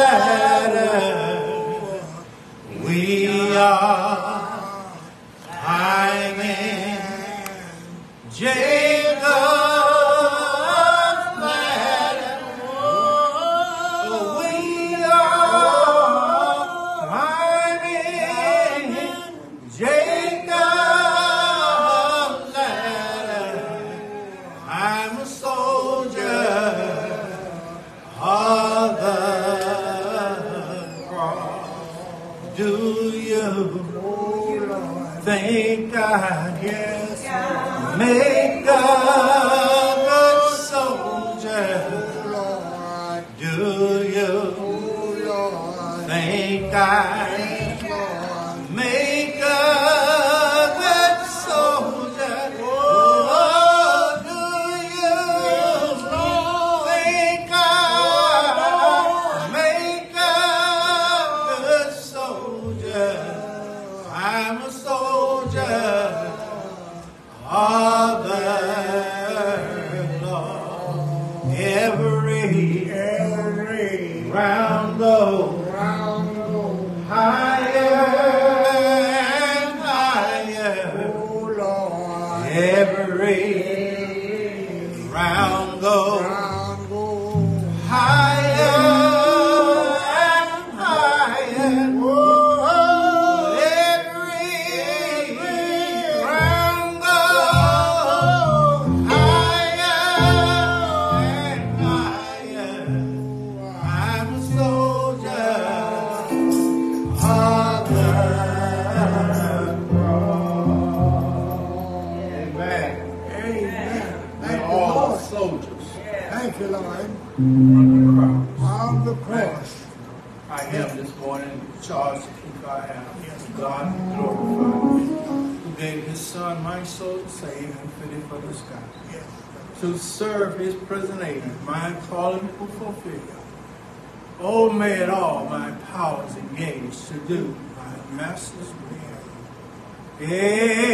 لا sky. may at all my powers engage to do my master's will. Amen.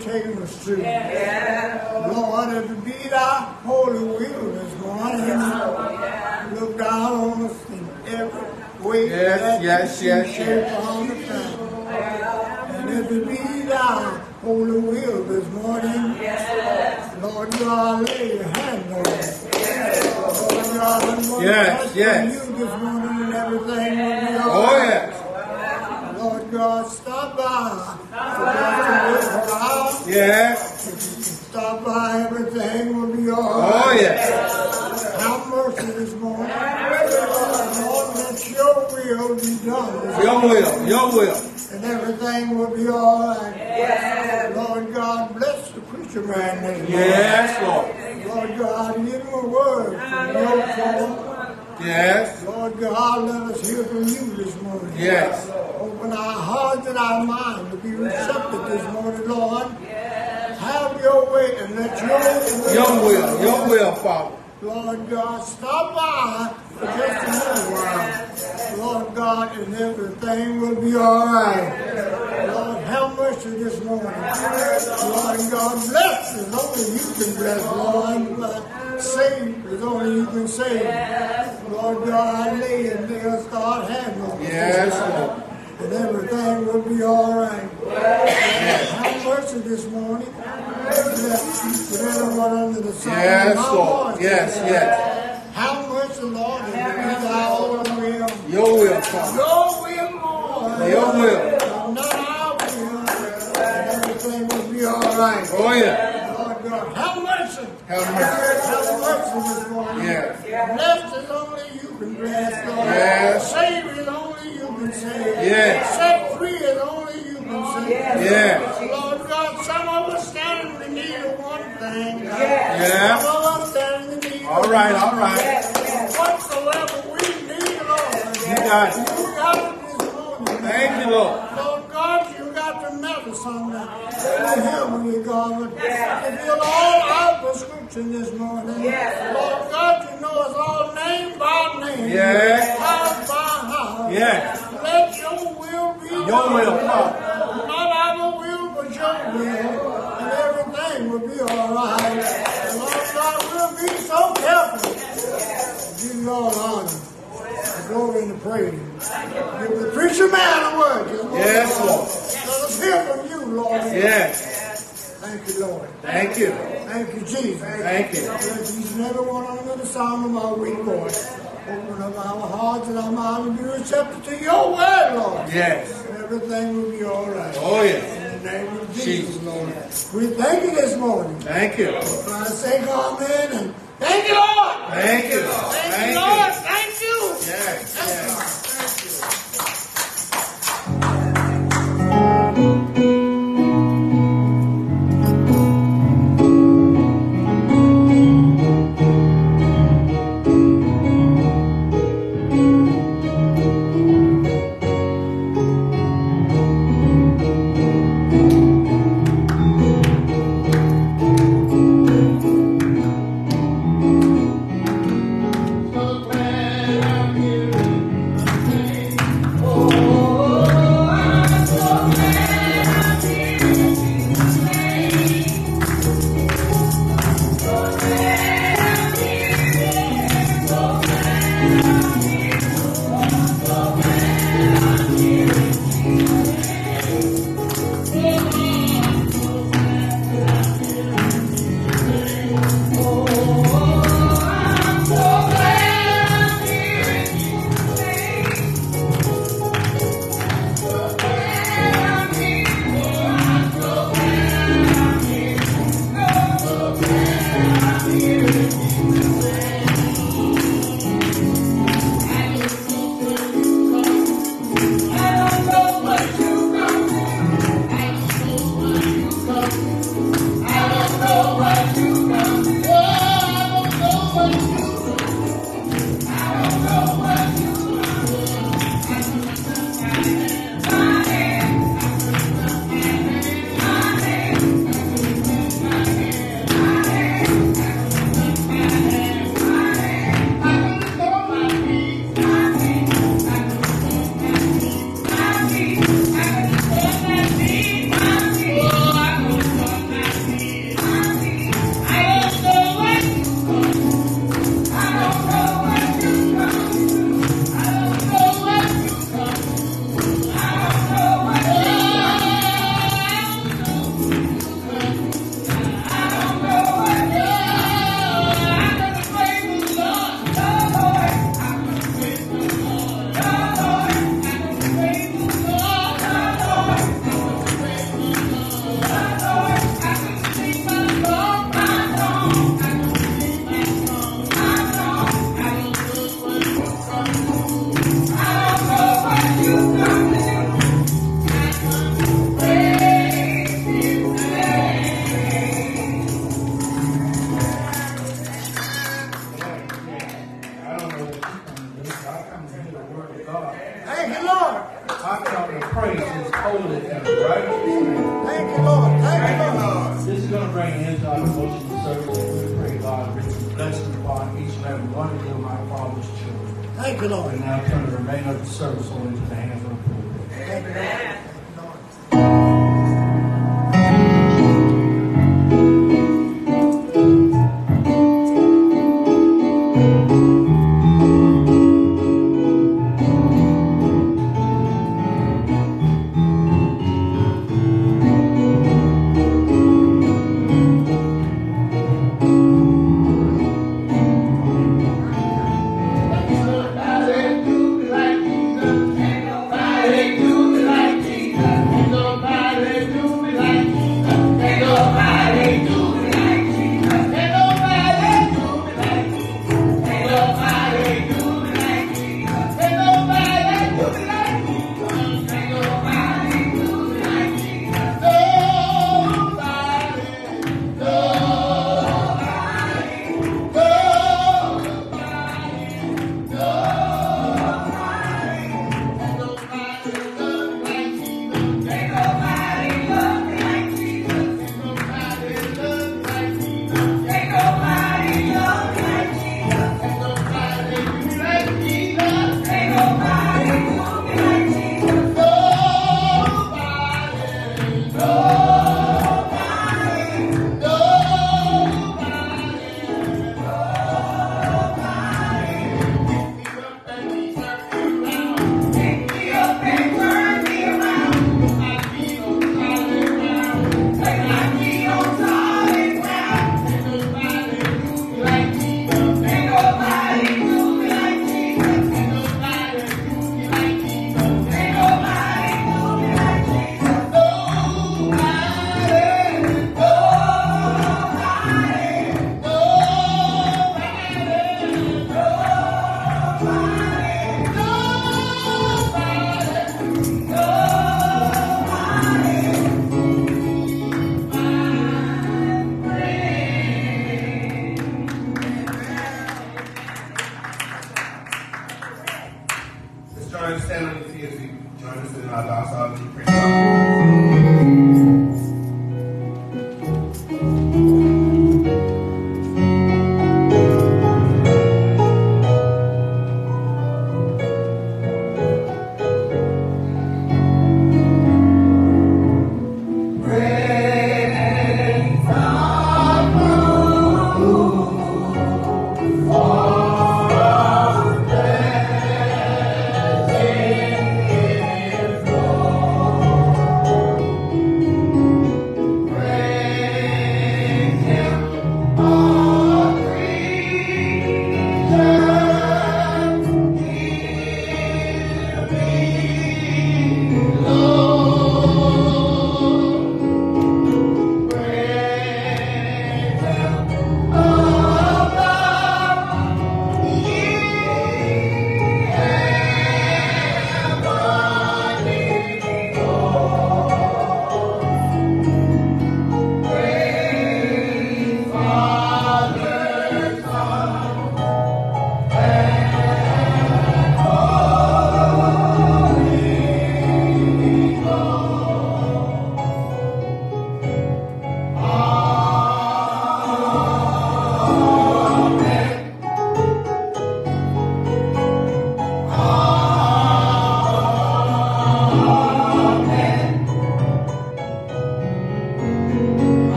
For where you're taking us to. Lord, if it be thy holy will this morning, look down on us in every way Yes, that yes, you yes, see yes. shape, or. And if it be thy holy will this morning, Lord God, lay your hand on us. Lord God, I'm going Yes, yes. you this morning and everything will be all Oh, yes. Lord God, stop by for just a little while. Yes. If you can stop by, everything will be all right. Oh, yes. Have mercy this morning. Lord, let your will be done. Your will. Your will. and everything will be all right. Lord God, bless the preacher man name. Yes, Lord. Lord God, give him a word from your throne. Yes. Lord God, let us hear from you this morning. Yes. Open our hearts and our minds to be receptive this morning, Lord. Have your way and let your will, Your will. Your will, Father. Lord God, stop by for just a little while. Lord God, and everything will be all right. Lord, have mercy this morning. Lord God, bless as only you can bless, Lord. Save as only you can save. Lord God, I lay they'll start handling. on Yes, Lord. And everything will be all right. Have mercy this morning. Bless everyone under the sun. Yes, Lord. Yes, yes. Have mercy, Lord, and be thy own will. Your will, Father. Your will, Lord. Your will. Not our will. And everything will be all right. Oh, yeah. Lord God, have mercy. Have mercy. Have mercy this morning. Yes. Bless as only you can bless, Lord. Yes. Save as only you can save. Yes. Set free as only you can save. Yes. Lord God, some of us stand in the need of one thing. Yeah. Some of us stand in the need All right, all right. whatsoever we need, Lord. You got it. You got it this morning. Thank you, Lord. Lord God, you got the medicine that in the heavenly God. Fulfill all our prescription this morning. Lord God, you know us all name by name. Yes. House by house. Yes. Let your will be Your done. will, Father. Not our will, but your will. And everything will be all right. And Lord God, we'll be so careful. Give you all honor. the Glory and the praise. The preacher man a word. Yes, Lord. Let us hear from you, Lord. Yes. Thank you, Lord. Thank you. Thank you, Jesus. Thank you. Bless each and every one under the sound of my weak voice. Open up our hearts and our minds and be receptive to your word, Lord. Yes. And everything will be all right. Oh, the name of Jesus, Jesus. Lord. We thank you this morning. Thank you. For I say amen and thank you, Lord. Thank you. Thank, Thank you, Lord. you. Thank you. Yes. Thank you.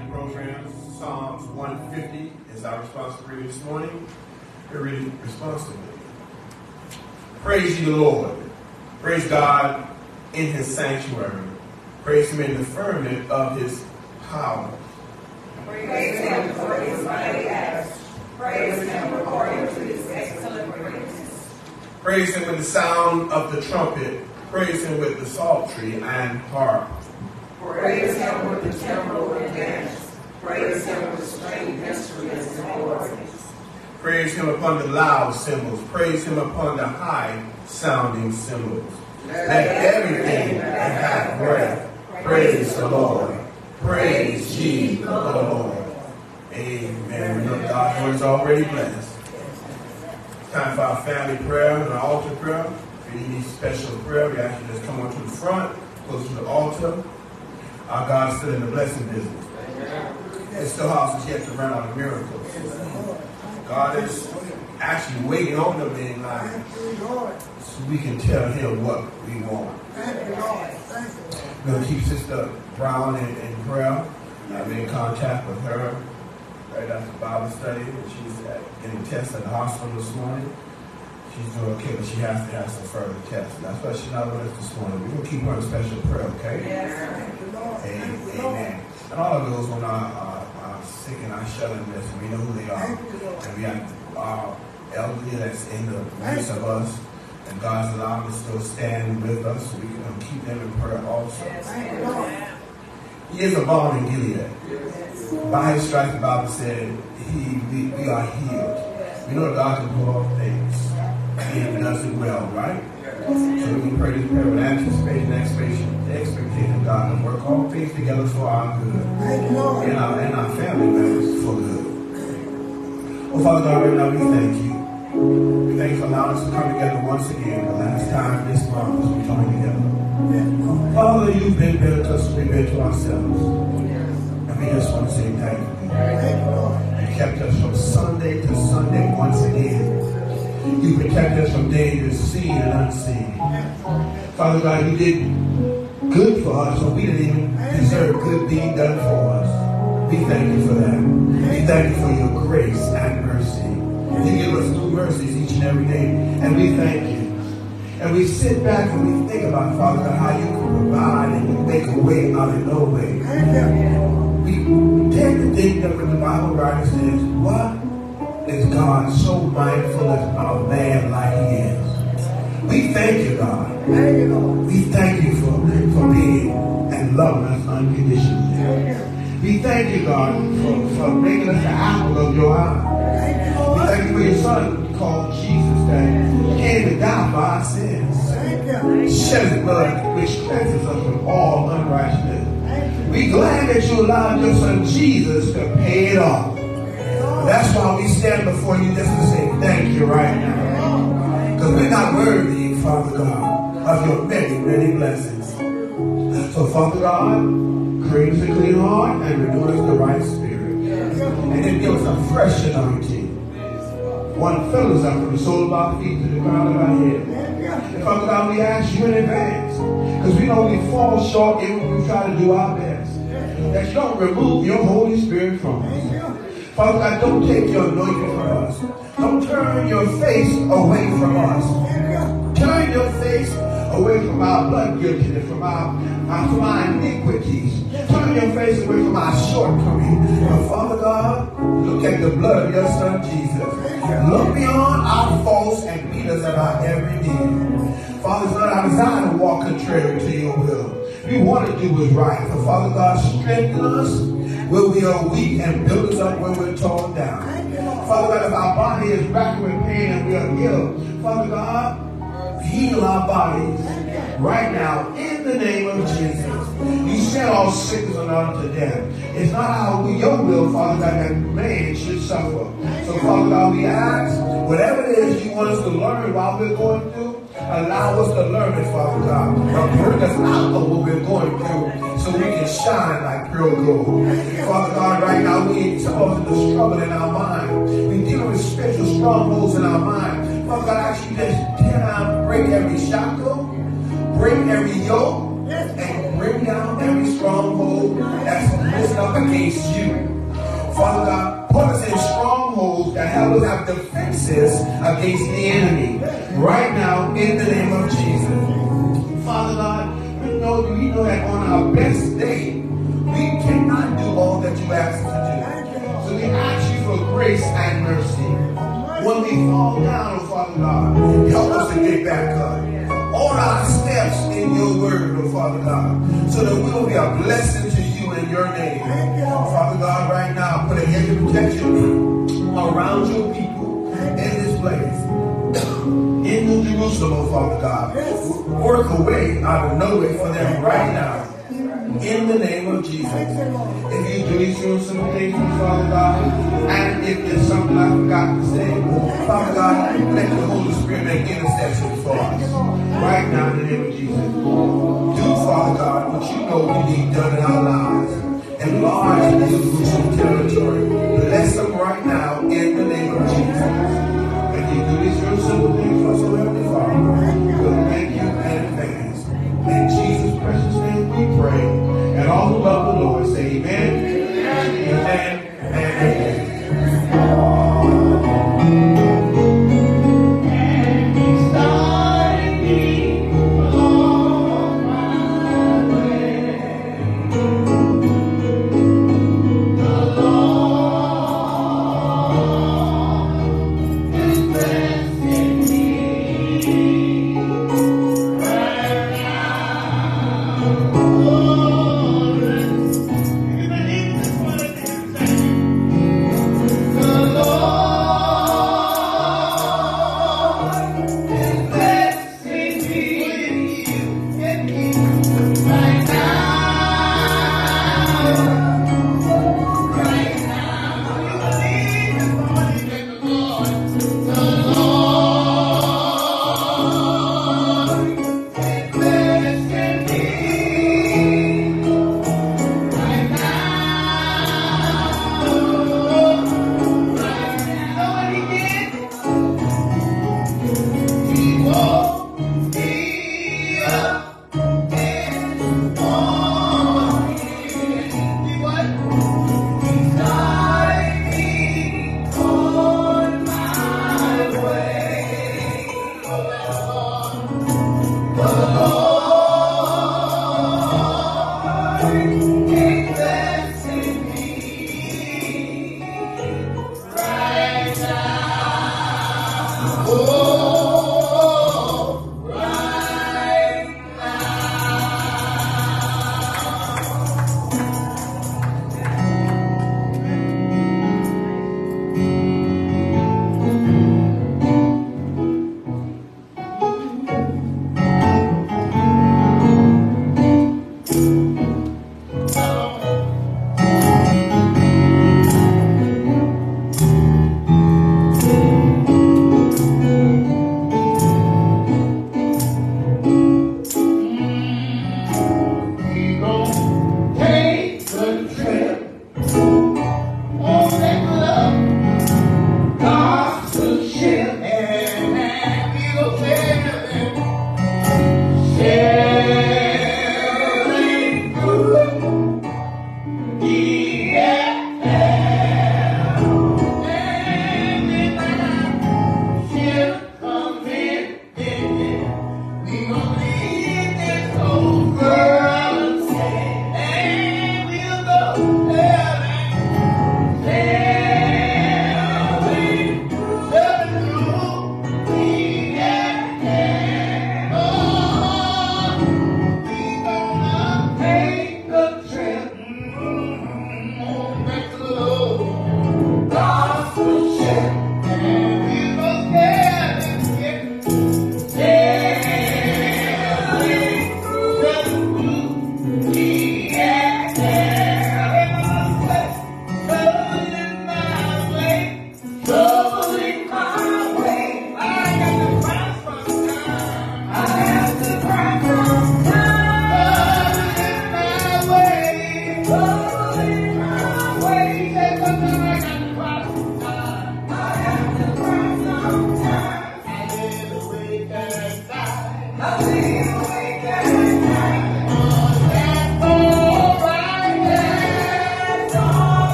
Exciting programs. Psalms 150 is our responsive reading this morning. We're reading responsibly. Praise ye the Lord. Praise God in his sanctuary. Praise him in the firmament of his power. Praise him for his mighty acts. Praise him according to his excellent greatness. Praise him with the sound of the trumpet. Praise him with the psaltery and harp. Praise him with the timbrel and dance. Praise him with stringed instruments and organs. Praise him upon the loud cymbals. Praise him upon the high sounding cymbals. Let everything hath breath praise the Lord. Praise ye the Lord. Amen. We know God's word is already blessed. It's time for our family prayer and our altar prayer. If you need special prayer, we ask you to just come on to the front, close to the altar. Our God is still in the blessing business. It still has yet to run out of miracles. God is actually waiting on the in line so we can tell him what we want. We're going to keep Sister Brown in, in prayer. I'm in contact with her right after Bible study. She's getting tested at the hospital this morning. She's doing okay, but she has to have some further tests. That's why she's not with us this morning. We're going to keep her in special prayer, okay? Yes. Amen. Amen. And all of those when are, are, are sick and are shelling this, we know who they are. And we have our elderly that's in the midst of us. And God's allowed them to still stand with us. So we can keep them in prayer also. He is a balm in Gilead. By his stripes, the Bible said, he, we, we are healed. We know God can do all things. And he does it well, right? So we can pray this prayer with anticipation, expectation, expectation of God to work all things together for our good and our, and our family members for good. Oh, Father God, right now we thank you. We thank you for allowing us to come together once again, the last time this month as we come together. Father, you've been better to us than we've been to ourselves. And we just want to say thank you. Thank you you kept us from Sunday to Sunday once again. You protect us from dangers seen and unseen. Father God, you did good for us, but we didn't even deserve good being done for us. We thank you for that. We thank you for your grace and mercy. You give us new mercies each and every day, and we thank you. And we sit back and we think about, Father God, how you can provide and you make a way out of no way. We tend to think that when the Bible writer says, what is God so mindful of a man like he is? We thank you, God. We thank you for, for being and loving us unconditionally. We thank you, God, for, for making us the apple of your eye. We thank you for your son called Jesus that came to die for our sins. Shed his blood which cleanses us from all unrighteousness. We glad that you allowed your son Jesus to pay it off. That's why we stand before you just to say thank you right now. Because we're not worthy, Father God, of your many, many blessings. So, Father God, create us a clean heart and renew us the right spirit. And then give us a fresh anointing. One fills us from the sole of our feet to the crown of our head. And Father God, we ask you in advance, because we know we fall short even when we try to do our best, that you don't remove your Holy Spirit from us. Father God, don't take your anointing from us. Don't turn your face away from us. Turn your face away from our blood guiltiness, from our, from our iniquities. Turn your face away from our shortcomings. But Father God, look at the blood of your son Jesus. Look beyond our faults and meet us at our every need. Father, not our desire to walk contrary to your will. We want to do what's right. So Father God, strengthen us where we are weak and build us up where we're torn down. Father God, if our body is racked with pain and we are ill, Father God, heal our bodies right now in the name of Jesus. You said all sickness and unto death. It's not our your will, Father God, that man should suffer. So, Father God, we ask, whatever it is you want us to learn while we're going through, allow us to learn it, Father God. But bring us out of what we're going through so we can shine like pure gold. Father God, right now we expose the struggle in our mind. We deal with spiritual strongholds in our mind. Father God, I ask you to tear down, break every shackle, break every yoke, and bring down every stronghold that's risen up against you. Father God, put us in strongholds that help us have defenses against the enemy. Right now, in the name of Jesus. Father God, know, know that on our best day, we cannot do all that you ask us to do. So we ask you for grace and mercy. When we fall down, oh, Father God, help us to get back up. All our steps in your word, oh Father God, so that we will be a blessing to you in your name. Father God, right now, put a hedge of protection around your people in this place. In New Jerusalem, oh Father God. Work a way out of no way for them right now. In the name of Jesus. If you do these simple things, Father God, and if there's something I forgot to say, Father God, let the Holy Spirit make intercession for us. Right now, in the name of Jesus. Do, Father God, what you know we need done in our lives. Enlarge the Jerusalem territory. Bless them right now in the name of Jesus. Thank you in Jesus' precious name we pray. And all who love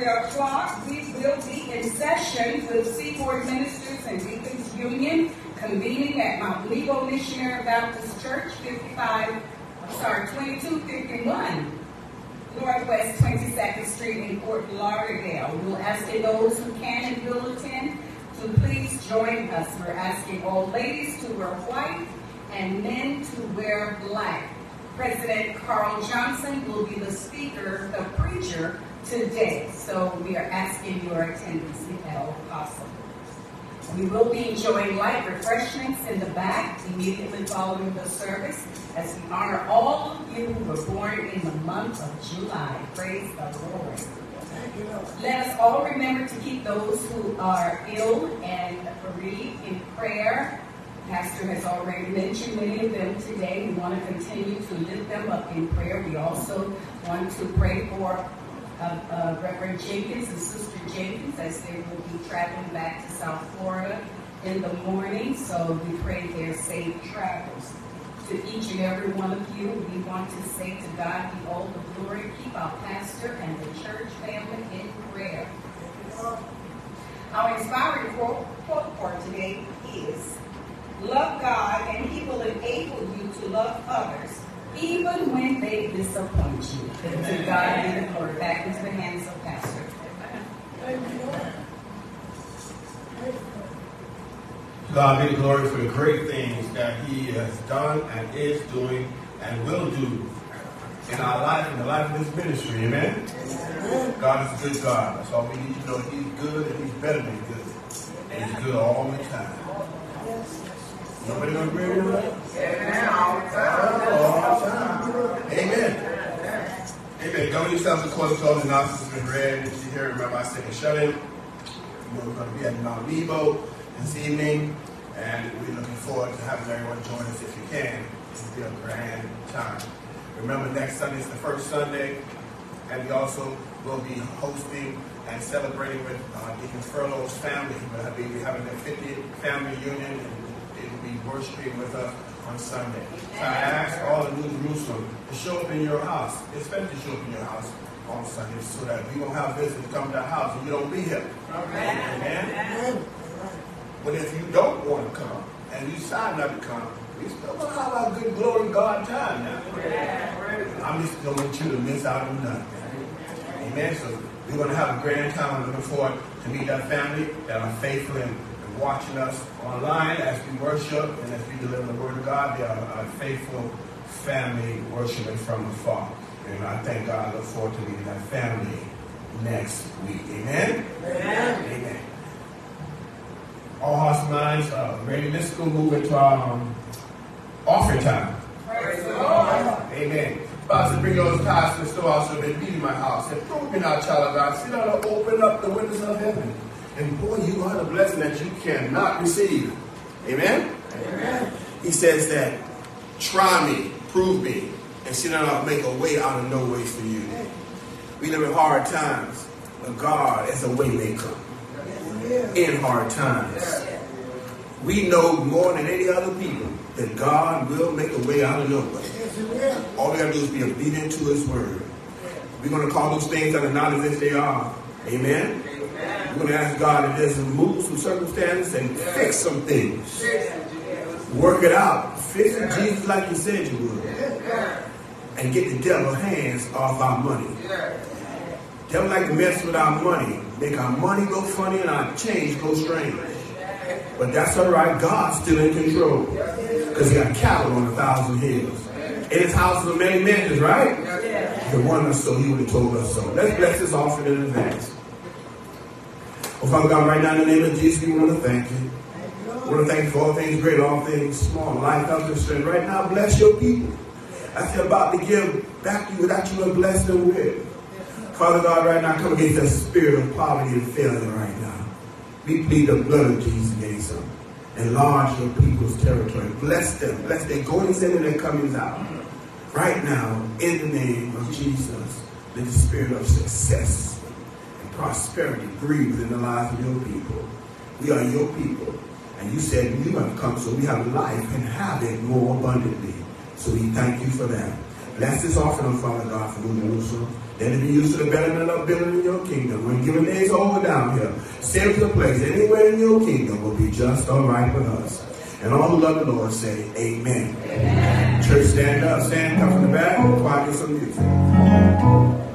3 o'clock, we will be in session with Seaboard Ministers and Deacons Union, convening at Mount Nebo Missionary Baptist Church, 55, I'm sorry, 2251 Northwest 22nd Street in Fort Lauderdale. We're asking those who can and will attend to please join us. We're asking all ladies to wear white and men to wear black. President Carl Johnson will be the speaker, the preacher today. So we are asking your attendance if at all possible. We will be enjoying light refreshments in the back immediately following the service as we honor all of you who were born in the month of July. Praise the Lord. Let us all remember to keep those who are ill and bereaved in prayer. Pastor has already mentioned many of them today. We want to continue to lift them up in prayer. We also want to pray for uh, Reverend Jenkins and Sister Jenkins as they will be traveling back to South Florida in the morning. So we pray their safe travels. To each and every one of you, we want to say to God be all the glory. Keep our pastor and the church family in prayer. Our inspiring quote quote for today is Love God and He will enable you to love others even when they disappoint you. To God be the glory. Back into the hands of Pastor. God be the glory for the great things that He has done and is doing and will do in our life and the life of this ministry. Amen? God is a good God. That's all we need to know. He's good and He's better than good. And He's good all the time. Nobody gonna agree with the time. Amen. Amen. Governor yourselves to all the announcements have been read. If you hear, remember I said a shut-in. We're going to be at Mount Nebo this evening, and we're looking forward to having everyone join us if you can. It'll be a grand time. Remember, next Sunday is the first Sunday, and we also will be hosting and celebrating with uh, Deacon Furlough's family. We'll be having their 50th family union, and they will be worshiping with us on Sunday. So I ask all the New Jerusalem to show up in your house, especially to show up in your house on Sunday, so that we don't have visitors come to our house and you don't be here. Amen. Amen. But if you don't want to come and you decide not to come, we still gonna have our good glory God time now. I'm just don't want you to miss out on nothing. Amen. So we're gonna have a grand time. Looking forward to meet that family that are faithful and watching us online as we worship and as we deliver the word of God. They are a faithful family worshiping from afar. And I thank God. I look forward to meeting that family next week. Amen. Amen. Amen all hearts and minds uh, ready. Let's go move into our um, offering time. Amen. Pastor, bring those tithes to the storehouse so they be in my house. And prove me now, child of God. Sit down and open up the windows of heaven. And boy, you are the blessing that you cannot receive. Amen? Amen. He says that, try me, prove me, and see that I'll make a way out of no way for you. We live in hard times, but God is a way maker in hard times. We know more than any other people that God will make a way out of no way. Yes, you will. All we gotta do is be obedient to his word. We're gonna call those things that are not as if they are. Amen. We're gonna ask God to just move some circumstances and fix some things. Work it out. Fix it, Jesus, like you said you would. And get the devil hands off our money. Devil like to mess with our money, make our money go funny and our change go strange. But that's all right. God's still in control because he got cattle on a thousand hills. In his house are many mansions, right? The one us so he would have told us so. Let's bless this offering in advance. Oh, Father God, right now in the name of Jesus, we want to thank you. We want to thank you for all things great, all things small, life, health, and strength. Right now, bless your people. As they're about to give back to you without you to bless them with. Father God, right now, come against that spirit of poverty and failure right now. We plead the blood of Jesus against them. Enlarge your people's territory. Bless them. Bless their goings in and their comings out. Right now, in the name of Jesus, let the spirit of success prosperity breathe in the lives of your people. We are your people. And you said you have come so we have life and have it more abundantly. So we thank you for that. Bless this offering, Father God, for Jerusalem. Let it be used to the betterment of building in your kingdom. When given days over down here, save the place anywhere in your kingdom will be just all right with us. And all who love the Lord say, Amen. Amen. Church, stand up, stand, up from the back, quiet some music.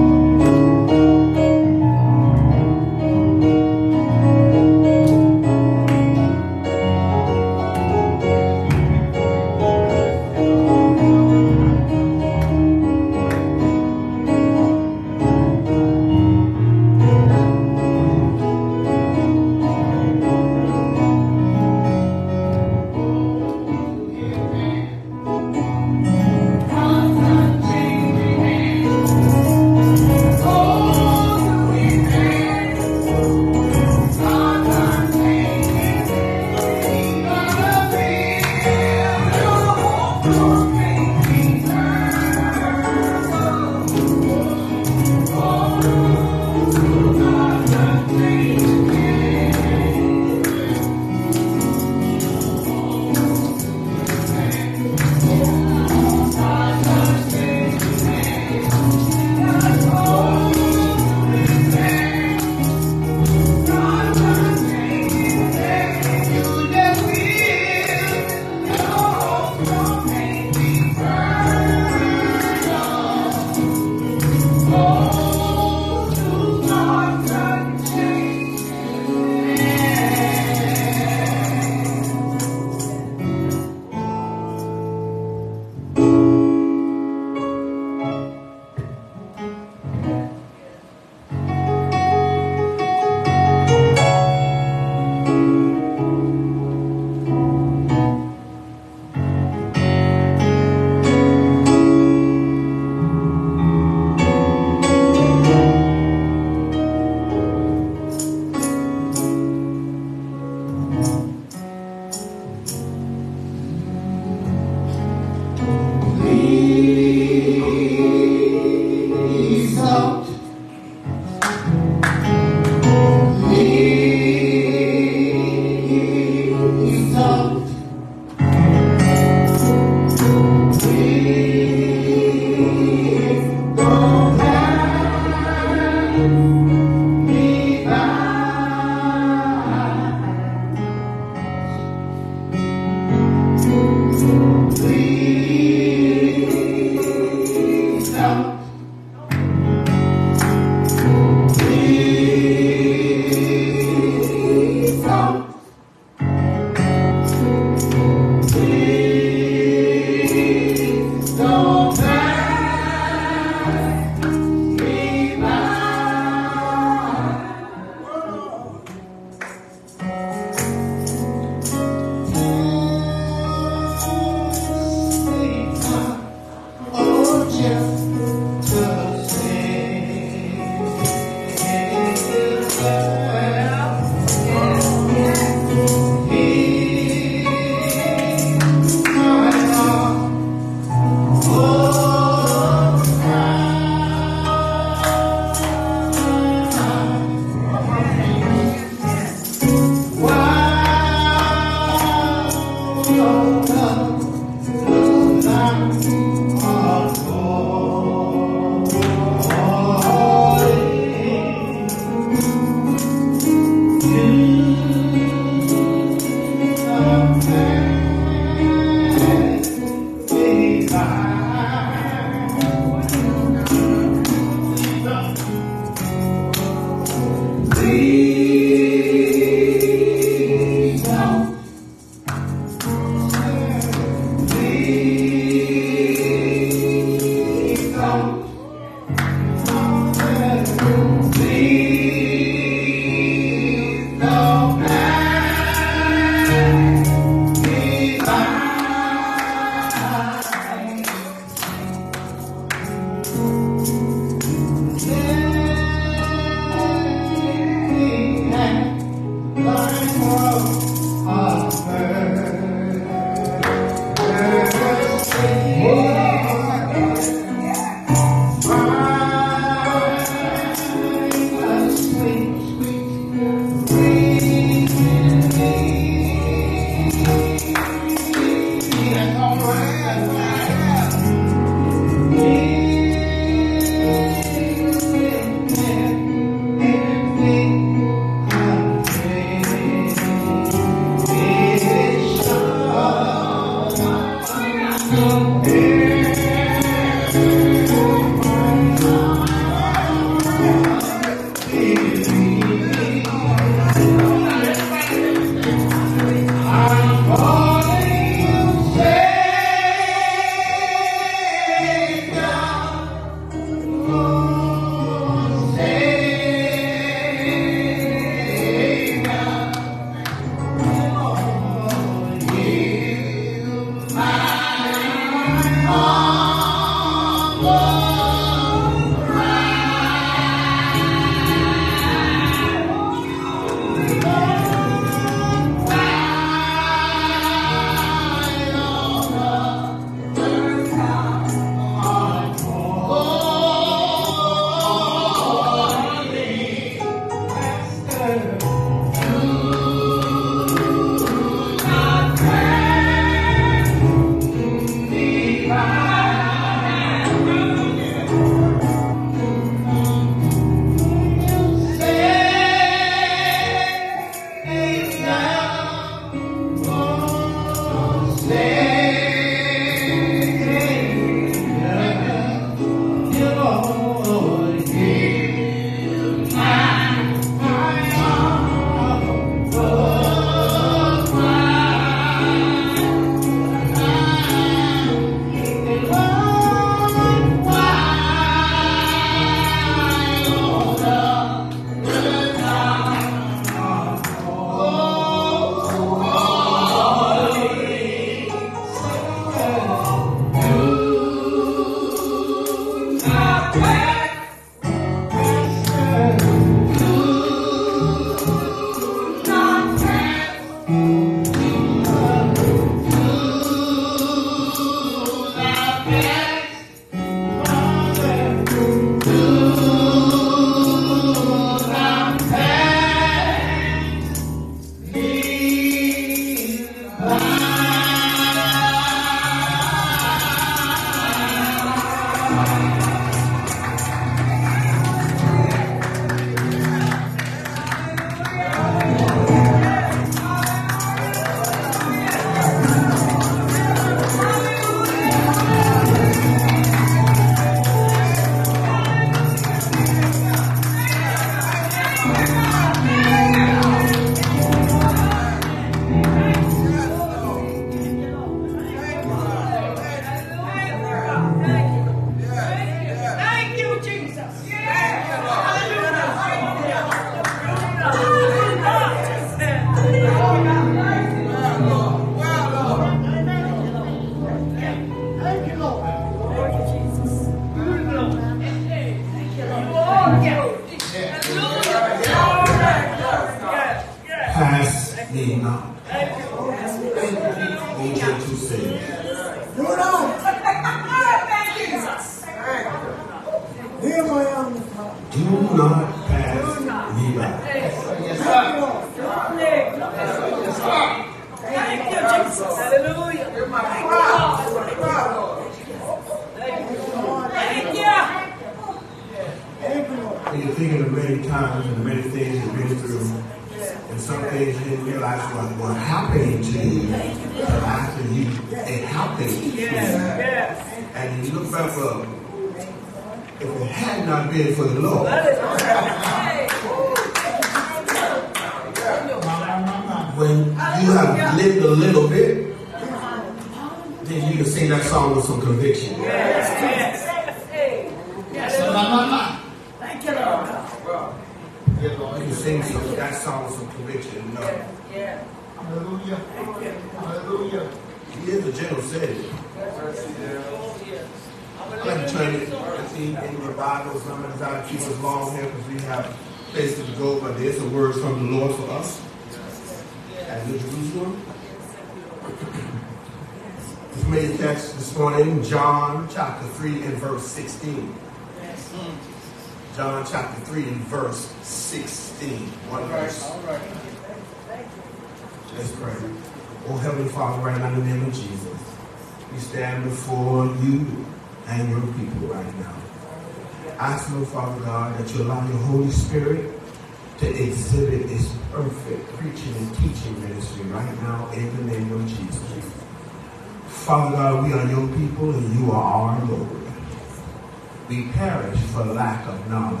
We perish for lack of knowledge.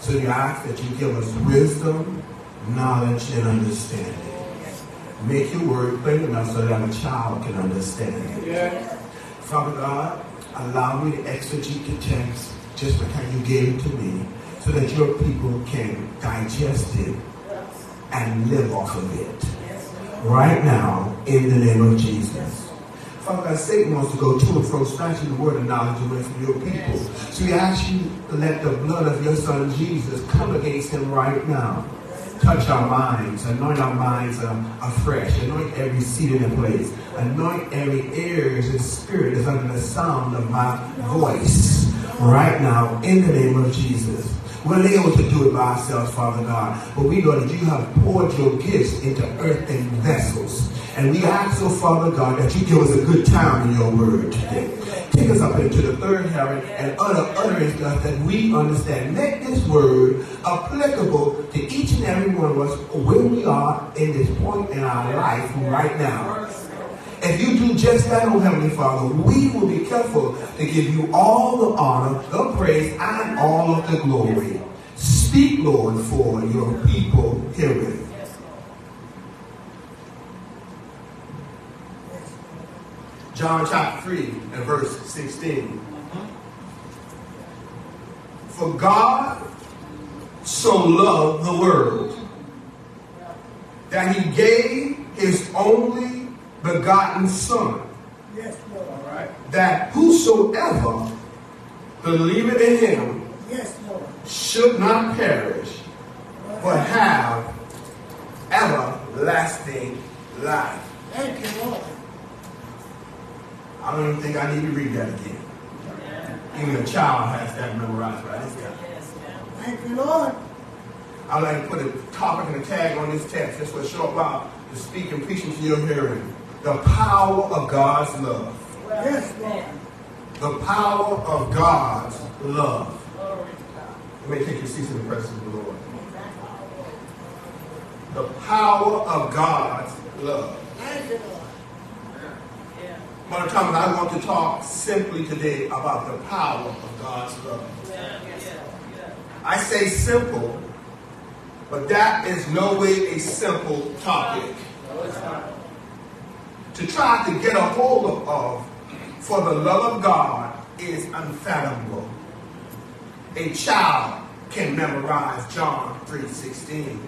So we ask that you give us wisdom, knowledge, and understanding. Make your word plain enough so that a child can understand it. Father God, allow me to exegete the text just like how you gave it to me so that your people can digest it and live off of it. Right now, in the name of Jesus. Father God, Satan wants to go to and fro, snatching the word of knowledge away from your people. So we ask you to let the blood of your son Jesus come against him right now. Touch our minds, anoint our minds uh, afresh, anoint every seat in the place, anoint every ears and spirit is under the sound of my voice right now in the name of Jesus. We're able to do it by ourselves, Father God, but we know that you have poured your gifts into earthen vessels. And we ask, oh Father God, that you give us a good time in your word today. Take us up into the third heaven and utter utterance stuff that we understand. Make this word applicable to each and every one of us where we are in this point in our life right now. If you do just that, oh Heavenly Father, we will be careful to give you all the honor, the praise, and all of the glory. Speak, Lord, for your people hearing. John chapter 3 and verse 16. For God so loved the world that he gave his only begotten Son, Yes, Lord. that whosoever believeth in him Yes, Lord. should not perish, but have everlasting life. Thank you, Lord. I don't even think I need to read that again. Even a child has that memorized by this time. Thank you, Lord. I'd like to put a topic and a tag on this text just for a short while to speak and preach into your hearing. The power of God's love. Yes, Lord. The power of God's love. Let me take your seats in the presence of the Lord. The power of God's love. Brother Thomas, I want to talk simply today about the power of God's love. I say simple, but that is no way a simple topic. To try to get a hold of, for the love of God is unfathomable. A child can memorize John 3.16.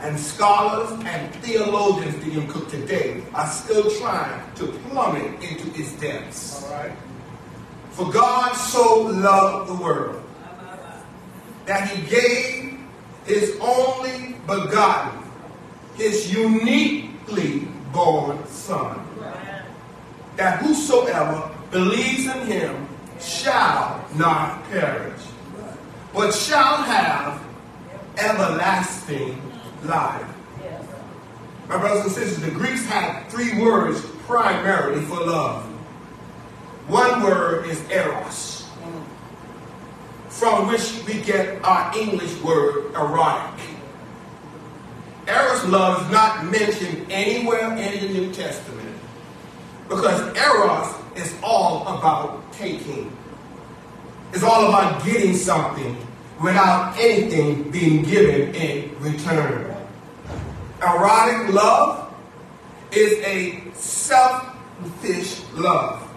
And scholars and theologians, Deacon Cook, today are still trying to plummet into its depths. For God so loved the world that he gave his only begotten, his uniquely born son, that whosoever believes in him shall not perish, but shall have everlasting life. My brothers and sisters, the Greeks had three words primarily for love. One word is eros, from which we get our English word erotic. Eros love is not mentioned anywhere in the New Testament because eros is all about taking. It's all about getting something without anything being given in return. Erotic love is a selfish love.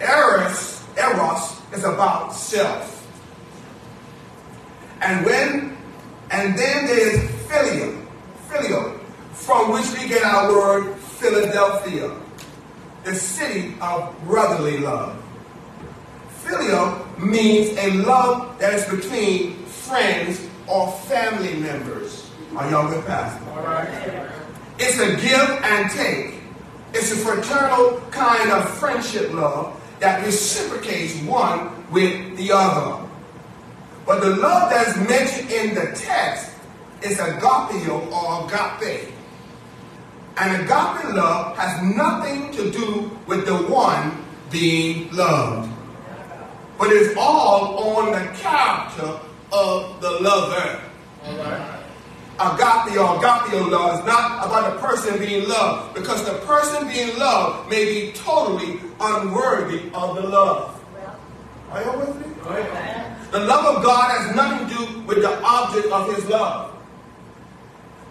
Eros, eros is about self. And when, and then there's filial, filial, from which we get our word Philadelphia, the city of brotherly love. Filial means a love that is between friends or family members. Are y'all with Pastor? All right. It's a give and take. It's a fraternal kind of friendship love that reciprocates one with the other. But the love that is mentioned in the text is agapeo or agape. And agape love has nothing to do with the one being loved. But it's all on the character of the lover. Agape or agapeo love is not about the person being loved because the person being loved may be totally unworthy of the love. Are you with me? The love of God has nothing to do with the object of his love.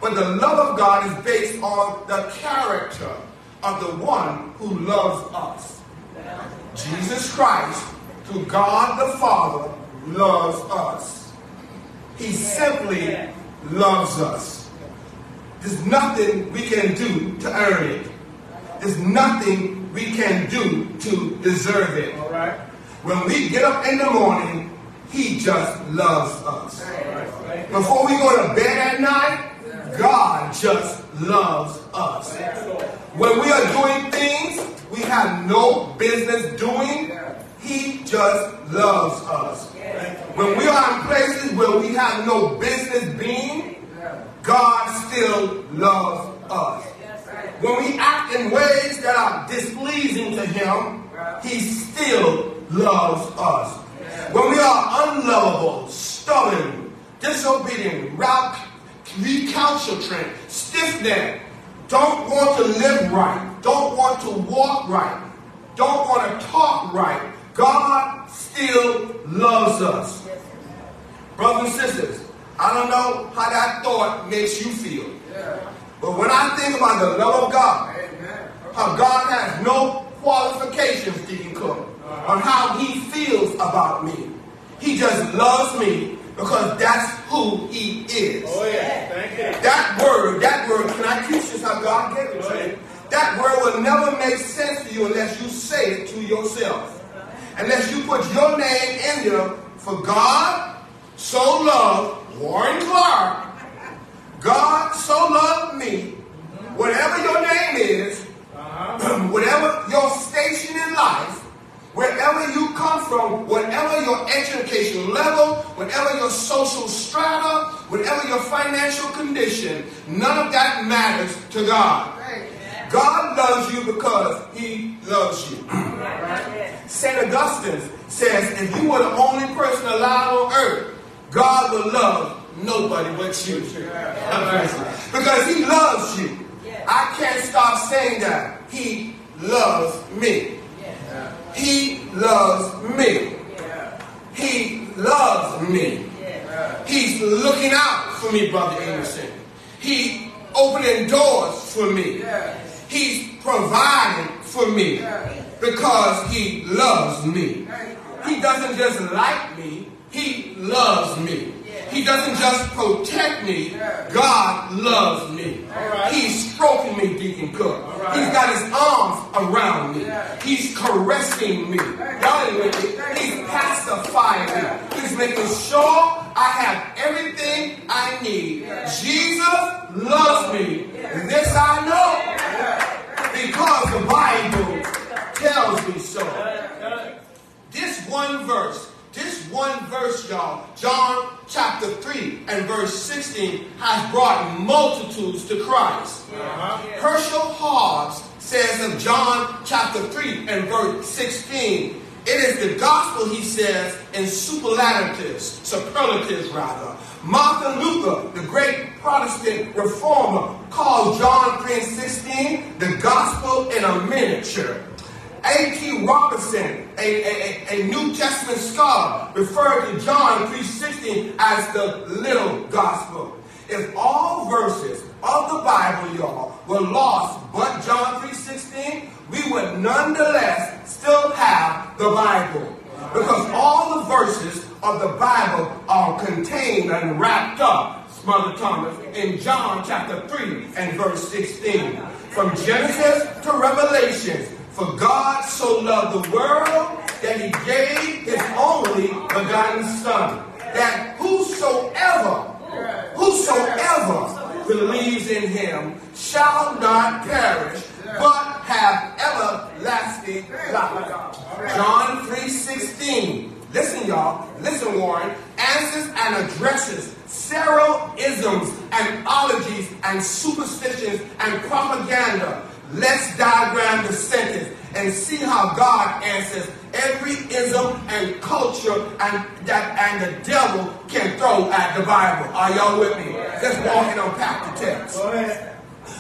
But the love of God is based on the character of the one who loves us. Jesus Christ, through God the Father, loves us. He simply loves us. There's nothing we can do to earn it. There's nothing we can do to deserve it. All right. When we get up in the morning, he just loves us. Before we go to bed at night, God just loves us. When we are doing things we have no business doing, he just loves us. When we are in places where we have no business being, God still loves us. When we act in ways that are displeasing to him, he still loves us. When we are unlovable, stubborn, disobedient, route, recalcitrant, stiff-necked, don't want to live right, don't want to walk right, don't want to talk right, God still loves us. Brothers and sisters, I don't know how that thought makes you feel. But when I think about the love of God, how God has no qualifications, Deacon Cook, on how he feels about me. He just loves me because that's who he is. Oh, yeah. Thank you. That word, that word, can I teach this how God gave it to you? That word will never make sense to you unless you say it to yourself. unless you put your name in there for God so loved Warren Clark. God so loved me. Whatever your name is, whatever your station in life, wherever you come from, whatever your education level, whatever your social strata, whatever your financial condition, none of that matters to God. God loves you because he loves you. St. Augustine says if you were the only person alive on earth, God would love nobody but you. Because he loves you. I can't stop saying that. He loves me. He loves me. He loves me. He's looking out for me, Brother Anderson. He opening doors for me. He's providing for me because he loves me. He doesn't just like me, he loves me. He doesn't just protect me, God loves me. He's stroking me, Deacon Cook. He's got his arms around me. He's caressing me. Y'all with me. He's pacifying me. He's making sure I have everything I need. Jesus loves me. And this I know because the Bible tells me so. This one verse, this one verse, y'all, John chapter 3 and verse 16 has brought multitudes to Christ. Uh-huh. Herschel Hobbs says of John chapter 3 and verse 16, it is the gospel, he says, in superlatives, superlatives rather. Martin Luther, the great Protestant reformer, called John 3 and 16 the gospel in a miniature. A.T. Robertson, a, a, a, New Testament scholar, referred to John 3.16 as the little gospel. If all verses of the Bible, y'all, were lost but John 3.16, we would nonetheless still have the Bible. Because all the verses of the Bible are contained and wrapped up, Mother Thomas, in John chapter 3 and verse 16. From Genesis to Revelation, for God so loved the world that he gave his only begotten Son, that whosoever, whosoever believes in him shall not perish, but have everlasting life. John 3.16. Listen, y'all. Listen, Warren. Answers and addresses several isms and ologies and superstitions and propaganda Let's diagram the sentence and see how God answers every ism and culture and that and the devil can throw at the Bible. Are y'all with me? Let's walk and unpack the text.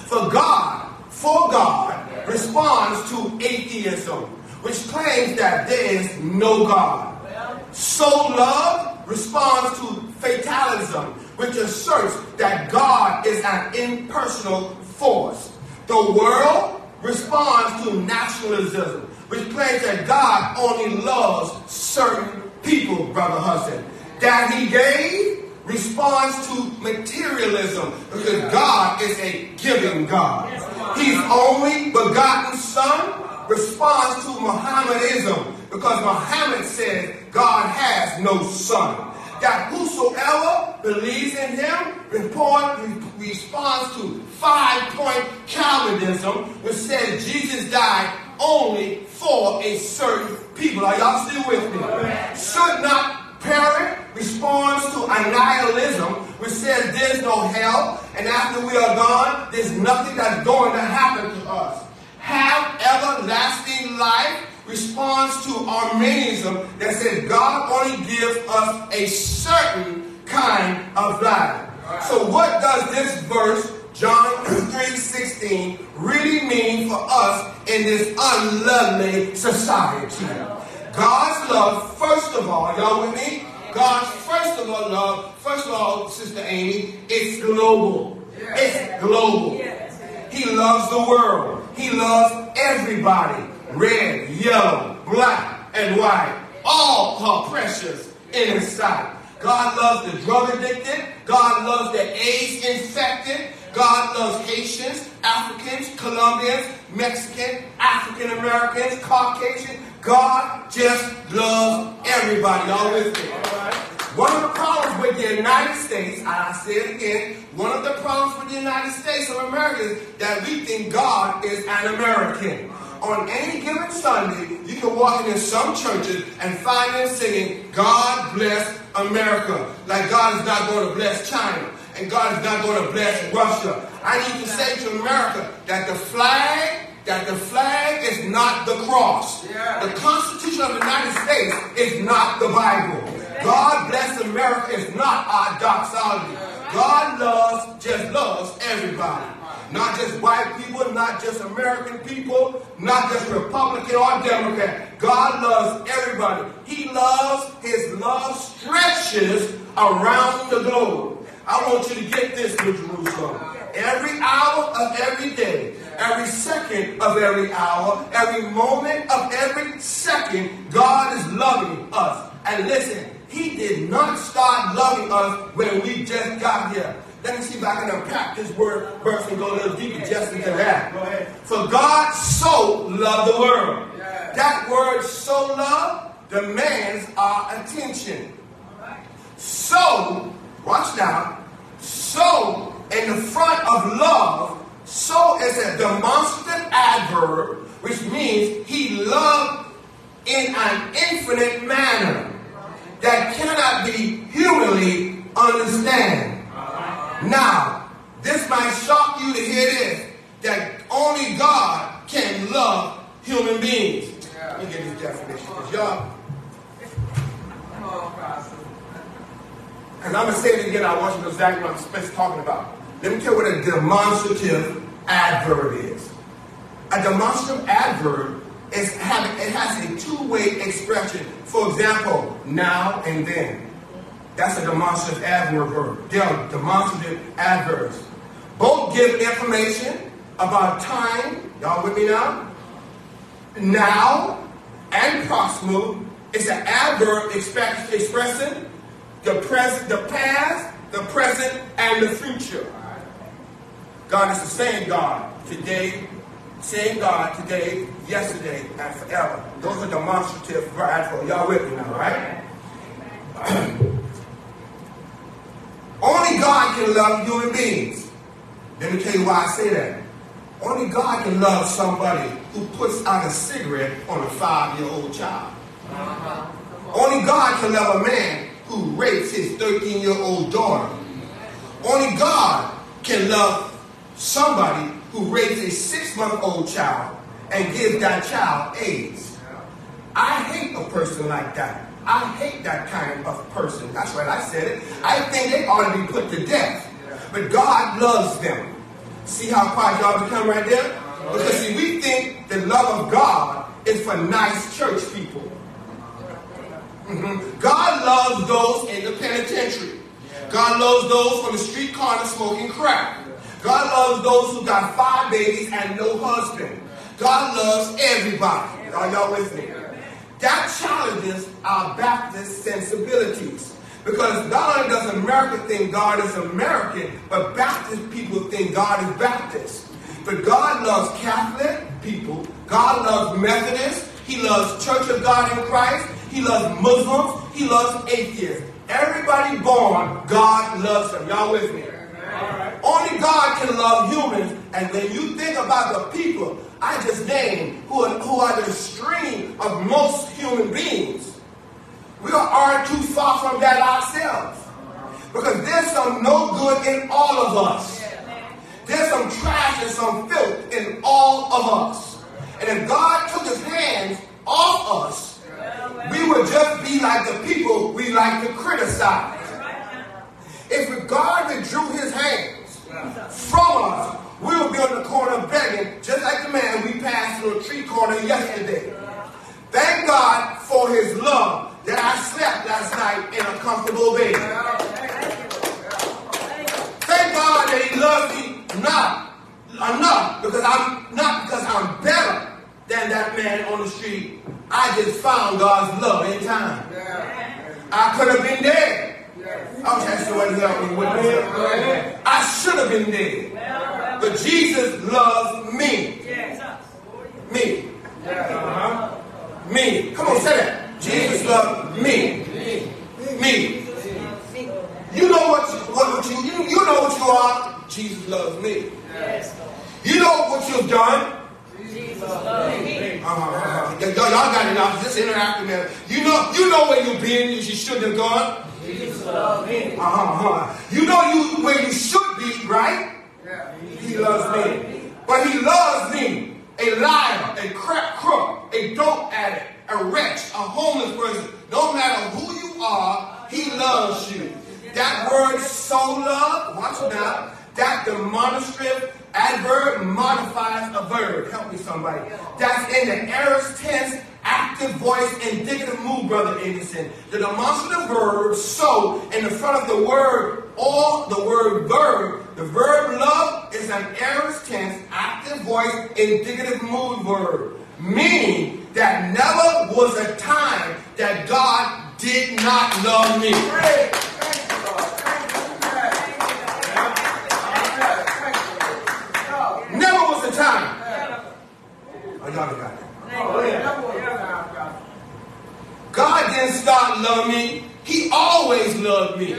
For God, for God responds to atheism, which claims that there is no God. So love responds to fatalism, which asserts that God is an impersonal force. The world responds to nationalism, which claims that God only loves certain people, Brother Hudson. That he gave responds to materialism because God is a giving God. His only begotten son responds to Mohammedanism because Muhammad said God has no son that whosoever believes in him report, responds to five-point Calvinism, which says Jesus died only for a certain people. Are y'all still with me? Should not parent responds to annihilism, which says there's no hell, and after we are gone, there's nothing that's going to happen to us. Have everlasting life responds to Arminianism that says God only gives us a certain kind of life. So what does this verse, John 3.16, really mean for us in this unlovely society? God's love, first of all, y'all with me? God's first of all love, first of all, Sister Amy, it's global. It's global. He loves the world. He loves everybody red, yellow, black, and white. All are precious in his sight. God loves the drug addicted. God loves the AIDS infected. God loves Haitians, Africans, Colombians, Mexican, African Americans, Caucasian. God just loves everybody. Y'all with me? One of the problems with the United States, I say it again, one of the problems with the United States of America is that we think God is an American. On any given Sunday, you can walk into some churches and find them singing, God bless America. Like God is not going to bless China and God is not going to bless Russia. I need to say to America that the flag that the flag is not the cross. The Constitution of the United States is not the Bible. God bless America is not our doxology. God loves, just loves everybody. Not just white people, not just American people, not just Republican or Democrat. God loves everybody. He loves, his love stretches around the globe. I want you to get this, New Jerusalem. Every hour of every day, every second of every hour, every moment of every second, God is loving us. And listen, He did not start loving us when we just got here. Let me see if I can unpack this word verse and go a little deeper just into that. Go ahead. For God so loved the world. That word so love demands our attention. So, watch now. So, in the front of love, so is a demonstrative adverb, which means he loved in an infinite manner that cannot be humanly understood. Now, this might shock you to hear this, that only God can love human beings. Let me get this definition, because y'all, and I'm going to say it again, I want you to know exactly what I'm talking about. Let me tell you what a demonstrative adverb is. A demonstrative adverb is having, it has a two-way expression. For example, now and then. That's a demonstrative adverb. They are demonstrative adverbs. Both give information about time. Y'all with me now? Now and proximal is an adverb expressing the present, the past, the present, and the future. God is the same God today, same God today, yesterday, and forever. Those are demonstrative adverbs. Y'all with me now, right? Only God can love human beings. Let me tell you why I say that. Only God can love somebody who puts out a cigarette on a five-year-old child. Uh-huh. Only God can love a man who rapes his 13-year-old daughter. Only God can love somebody who rapes a six-month-old child and gives that child AIDS. I hate a person like that. I hate that kind of person. That's right, I said it. I think they ought to be put to death. But God loves them. See how quiet y'all become right there? Because see, we think the love of God is for nice church people. Mhm. God loves those in the penitentiary. God loves those on the street corner smoking crack. God loves those who got five babies and no husband. God loves everybody. Are y'all with me? That challenges our Baptist sensibilities. Because not only does America think God is American, but Baptist people think God is Baptist. But God loves Catholic people. God loves Methodists. He loves Church of God in Christ. He loves Muslims. He loves atheists. Everybody born, God loves them. Y'all with me? Only God can love humans. And when you think about the people I just named, who are, who are the stream of most human beings, we aren't too far from that ourselves. Because there's some no good in all of us. There's some trash and some filth in all of us. And if God took his hands off us, we would just be like the people we like to criticize. If God withdrew his hands from us, we would be on the corner begging, just like the man we passed through a tree corner yesterday. Thank God for his love that I slept last night in a comfortable bed. Thank God that he loves me not enough because I'm not because I'm better than that man on the street. I just found God's love in time. I could have been dead. Okay, so what does that mean? I should have been dead. But Jesus loves me. Me. me. Come on, say that. Jesus loved me. Me. You know what you, what you, you, know what you are. Jesus loves me. You know what you've done. Uh-huh, uh-huh. Y'all, y'all got it now. Just interacting there. You know, you know where you've been you shouldn't have gone. Uh-huh, uh-huh. You know you where you should be, right? Yeah. He loves me. But he loves me. A liar, a crap crook, a dope addict, a wretch, a homeless person. No matter who you are, he loves you. That word so love, watch now. That demonstrative adverb modifies a verb. Help me somebody. That's in the aorist tense, active voice, indicative mood, Brother Anderson. The demonstrative verb so in the front of the word or the word verb. The verb love is an aorist tense, active voice, indicative mood verb. Meaning that never was a time that God did not love me was a time. Oh, y'all got it. God didn't start loving me. He always loved me.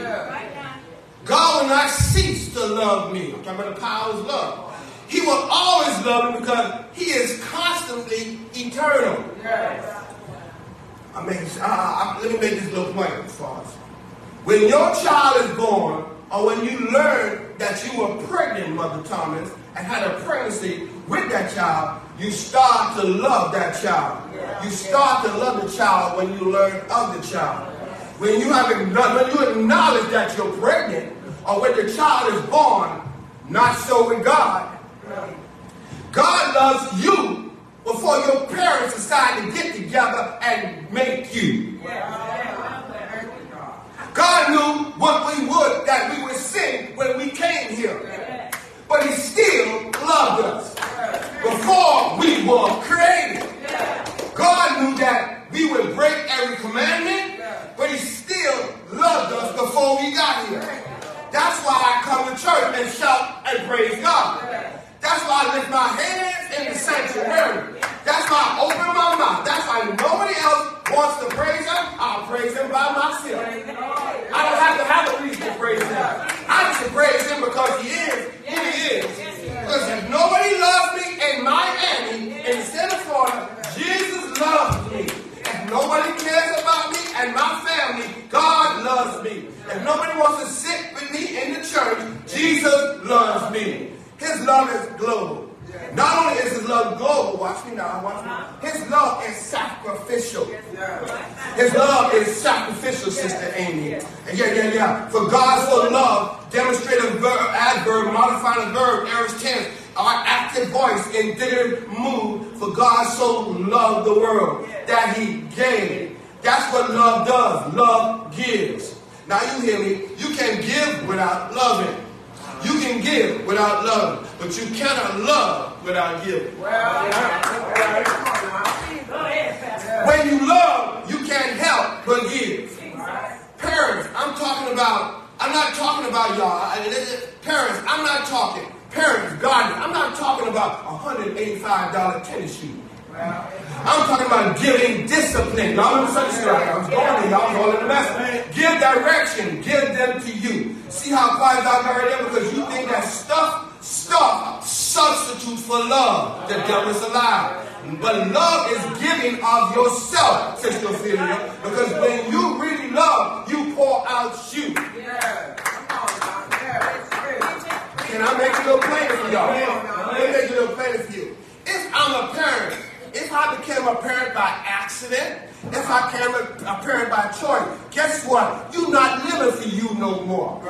God will not cease to love me. I'm talking about the power of love. He will always love me because he is constantly eternal. I mean, uh, uh, let me make this little point for us. When your child is born, or when you learn that you were pregnant, Mother Thomas, and had a pregnancy with that child, you start to love that child. You start to love the child when you learn of the child. When you have when you acknowledge that you're pregnant, or when the child is born, not so with God. God loves you before your parents decide to get together and make you. God knew what we would, that we would sin when we came here. But he still loved us before we were created. God knew that we would break every commandment, but he still loved us before we got here. That's why I come to church and shout and praise God. That's why I lift my hands in the sanctuary. That's why I open my mouth. That's why nobody else wants to praise him. I'll praise him by myself. I don't have to have a reason to praise him. I just praise him because he is who he is. Because if nobody loves me in Miami instead of Florida, Jesus loves me. If nobody cares about me and my family, God loves me. If nobody wants to sit with me in the church, Jesus loves me. His love is global. Not only is his love global, watch me now, watch me. His love is sacrificial. His love is sacrificial, Sister Amy. And yeah, yeah, yeah. For God so loved, demonstrative verb, adverb, modifying a verb, aorist tense, our active voice, indicative mood. For God so loved the world that he gave. That's what love does. Love gives. Now you hear me. You can give without loving. You can give without loving, but you cannot love without giving. When you love, you can't help but give. Parents, I'm talking about, I'm not talking about y'all. Parents, I'm not talking. Parents, guardians, I'm not talking about a $185 tennis shoe. I'm talking about giving discipline. Y'all school? I'm going there. Y'all in the mess. Give direction. Give them to you. See how y'all got right there? Because you think that stuff, stuff substitutes for love. The devil is a lie. But love is giving of yourself, Sister Ophelia. Because when you really love, you pour out you. Can I make it a little plainer for y'all? Let me make it a little plainer for you. If I'm a parent, if I became a parent by accident, if I became a, a parent by choice, guess what? You're not living for you no more.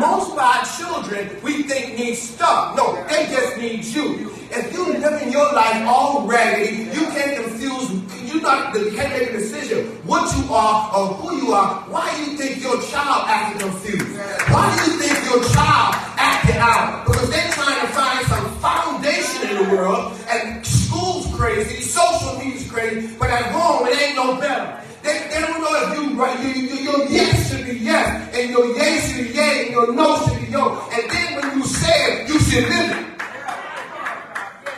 Most of our children, we think need stuff. No, they just need you. If you're living your life already, you can't confuse, you not you can't make a decision what you are or who you are. Why do you think your child acting confused? Why do you think your child acting out? Because they're trying to find some foundation in the world, and crazy, social media's crazy, but at home it ain't no better. They, they don't know if you right. You, you, your yes should be yes, and your yay should be yay, and your no should be no. And then when you say it, you should live it.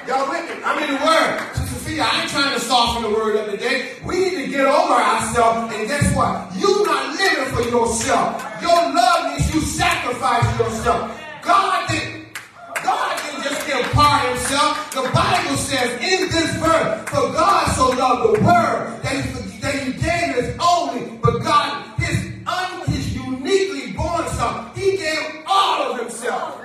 Y'all with me? I'm in the word. Sister Sophia, I ain't trying to soften the word of the day. We need to get over ourselves, and guess what? You're not living for yourself. Your love means you sacrifice yourself. God did God didn't just impart himself. The Bible says in this verse, for God so loved the world that he, that he gave his only, but God, his, un, his uniquely born son, he gave all of himself.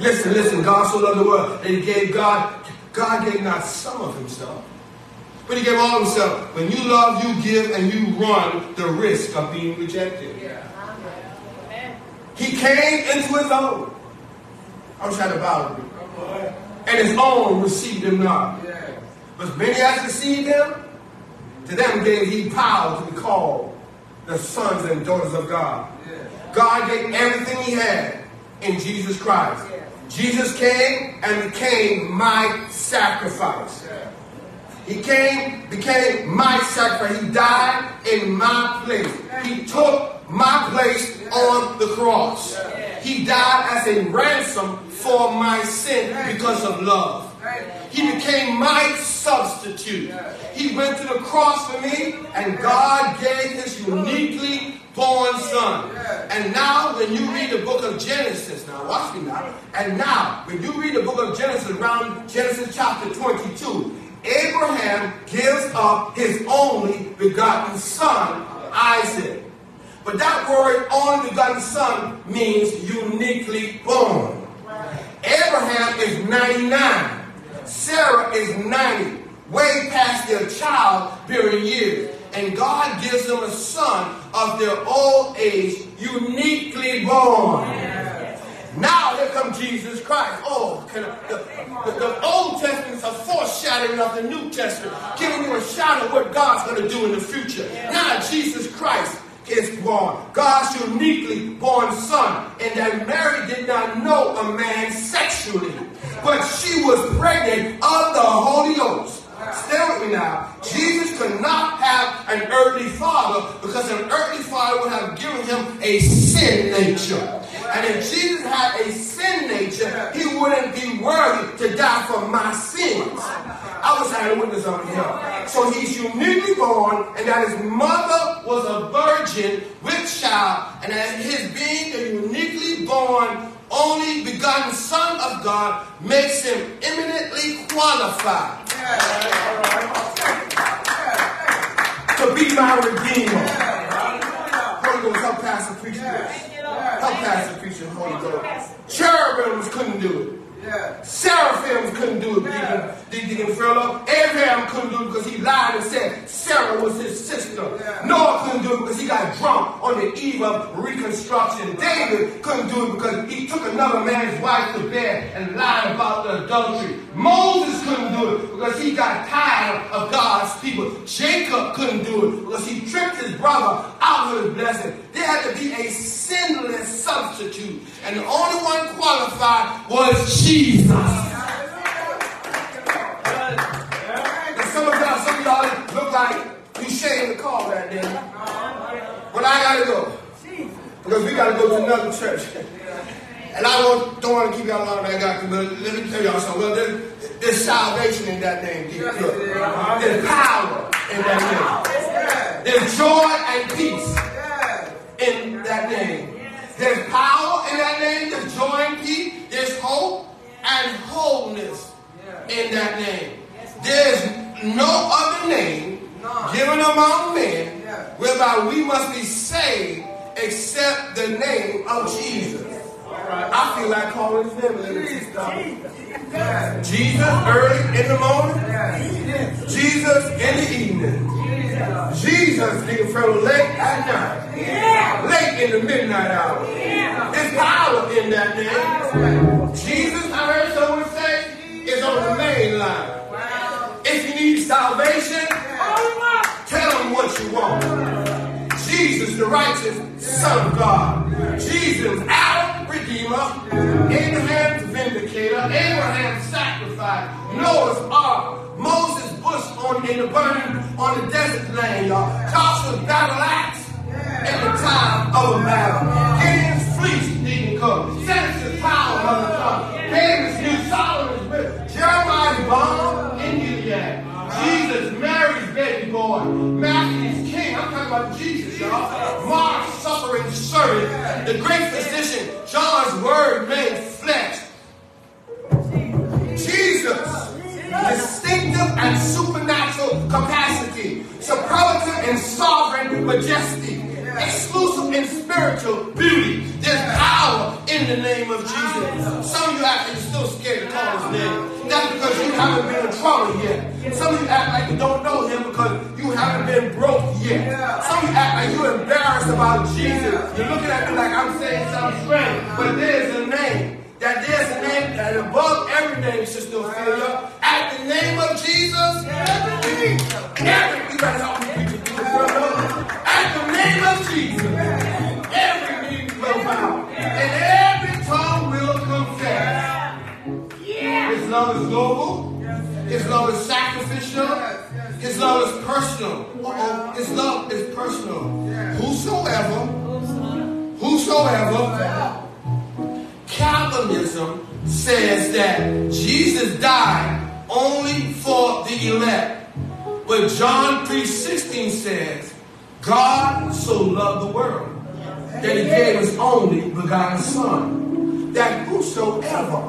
Listen, listen, God so loved the world that he gave God, God gave not some of himself, but he gave all of himself. When you love, you give, and you run the risk of being rejected. He came into his own. I'm trying to bow to you. And his own received him not. But many as received him, to them gave he power to be called the sons and daughters of God. God gave everything he had in Jesus Christ. Jesus came and became my sacrifice. He came, became my sacrifice. He died in my place. He took my place on the cross. He died as a ransom for my sin because of love. He became my substitute. He went to the cross for me, and God gave his uniquely born son. And now, when you read the book of Genesis, now watch me now. And now, when you read the book of Genesis, around Genesis chapter 22, Abraham gives up his only begotten son, Isaac. But that word only begotten son means uniquely born. Abraham is 99. Sarah is 90, way past their childbearing years. And God gives them a son of their old age, uniquely born. Now here comes Jesus Christ. Oh, I, the, the, the Old Testament is a foreshadowing of the New Testament, giving you a shadow of what God's going to do in the future. Now Jesus Christ is born, God's uniquely born son, and that Mary did not know a man sexually, but she was pregnant of the Holy Ghost. Stay with me now. Jesus could not have an earthly father because an earthly father would have given him a sin nature. And if Jesus had a sin nature, he wouldn't be worthy to die for my sins. I was having witness on him. So he's uniquely born, and that his mother was a virgin with child, and that his being a uniquely born, only begotten Son of God makes him eminently qualified to be my redeemer. Holy Ghost, help Pastor preach this. Help Pastor preach the Holy Ghost. Cherubims couldn't do it. Seraphims couldn't do it, Deacon, Deacon Philip. Abraham couldn't do it because he lied and said Sarah was his sister. Noah couldn't do it because he got drunk on the eve of reconstruction. David couldn't do it because he took another man's wife to bed and lied about the adultery. Moses couldn't do it because he got tired of God's people. Jacob couldn't do it because he tricked his brother out of his blessing. There had to be a sinless substitute. And the only one qualified was Jesus. Like you shaking the call that day. But I gotta go. Because we gotta go to another church. And I don't, don't want to keep y'all long, I got to, but let me tell y'all something. Well, there's, there's salvation in that name, Look, There's power in that name. There's joy and peace in that name. There's power in that name. There's joy and peace. There's hope and wholeness in that name. There's no other name given among men whereby we must be saved except the name of Jesus. I feel like calling little bit. Jesus early in the morning. Jesus in the evening. Jesus being from late at night. Late in the midnight hour. There's power in that name. Jesus, I heard someone say, is on the main line. Jesus, the righteous Son of God. Jesus, Adam, Redeemer. Abraham's vindicator. Abraham's sacrifice. Noah's ark. Moses' bush on in the burning on the desert land, y'all. Joshua's battle axe in the time of a battle. Gideon's fleece didn't come. Samson's power the tongue. David's new Solomon's whip. Mary's baby boy. Matthew's king. I'm talking about Jesus, y'all. Mark's suffering servant. The great physician. John's word made flesh. Jesus. Distinctive and supernatural capacity. Superlative and sovereign majesty exclusive and spiritual beauty. There's power in the name of Jesus. Some of you act like you're still scared to call his name. That's because you haven't been in trouble yet. Some of you act like you don't know him because you haven't been broke yet. Some of you act like you're embarrassed about Jesus. You're looking at me like I'm saying something strange. But there's a name. That there's a name that above every name, Sister Ophelia. At the name of Jesus, every knee, every, you better help me preach it. Name of Jesus, every knee will bow. And every tongue will confess. His love is global. His love is sacrificial. His love is personal. Uh-oh. His love is personal. Whosoever, whosoever, Calvinism says that Jesus died only for the elect. But John 3.16 says, God so loved the world that he gave his only begotten son. That whosoever,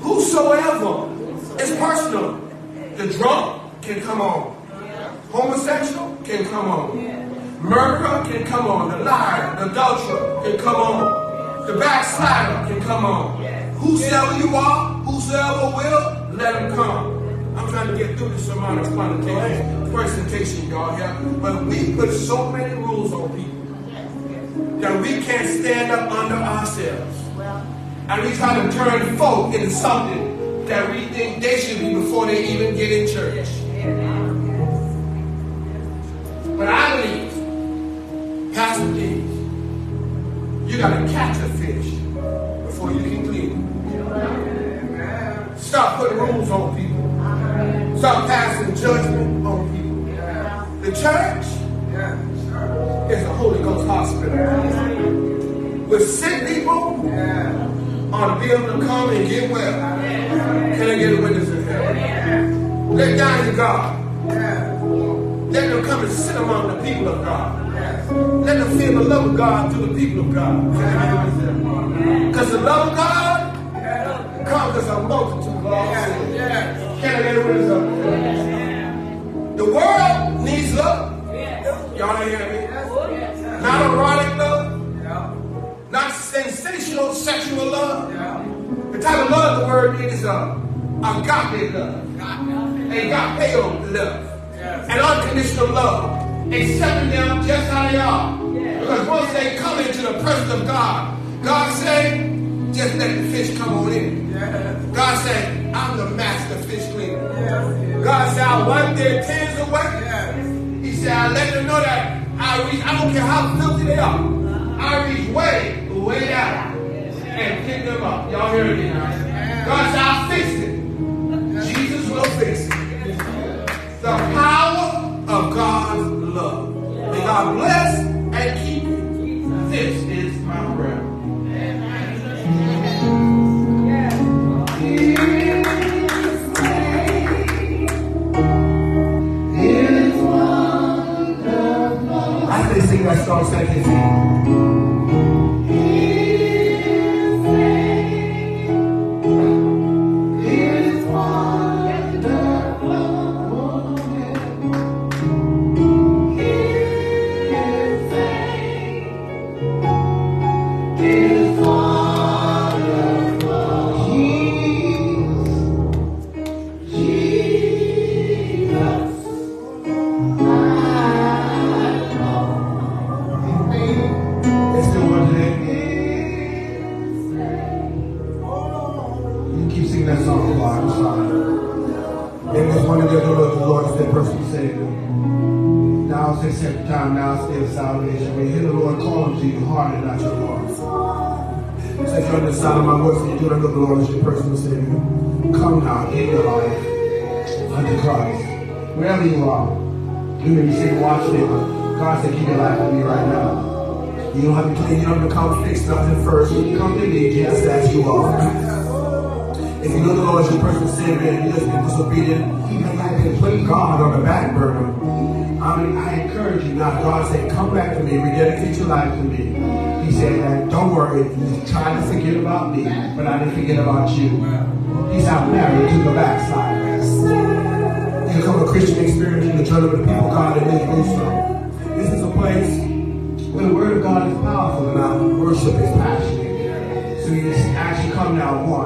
whosoever is personal. The drunk can come on. Homosexual can come on. Murderer can come on. The liar, the adulterer can come on. The backslider can come on. Whosoever you are, whosoever will, let him come. I'm trying to get through this amount of presentation, presentation y'all here. But we put so many rules on people that we can't stand up under ourselves. And we try to turn folk into something that we think they should be before they even get in church. But I believe, Pastor D, you gotta catch a fish before you can clean it. Stop putting rules on. Stop passing judgment on people. The church is a Holy Ghost hospital. With sick people ought to be able to come and get well. Can I get a witness in here? Let down your God. Let them come and sit among the people of God. Let them feel the love of God through the people of God. Because the love of God conquers a multitude of all sins. Can I get a witness it? The world needs love. Y'all ain't hear me? Not erotic love. Not sensational sexual love. The type of love the word needs is uh, agape love. Agape love. And unconditional love. Accepting them just how they are. Because once they come into the presence of God, God say, just let the fish come on in. God say, I'm the master fish cleaner. God said, I'll wipe their tears away. He said, I'll let them know that I reach, I don't care how filthy they are. I reach way, way down and pick them up. Y'all hear me now? God said, I'll fix it. Jesus will fix it. The power of God's love. May God bless and keep you. This can You don't have to you have come fix nothing first. Now one.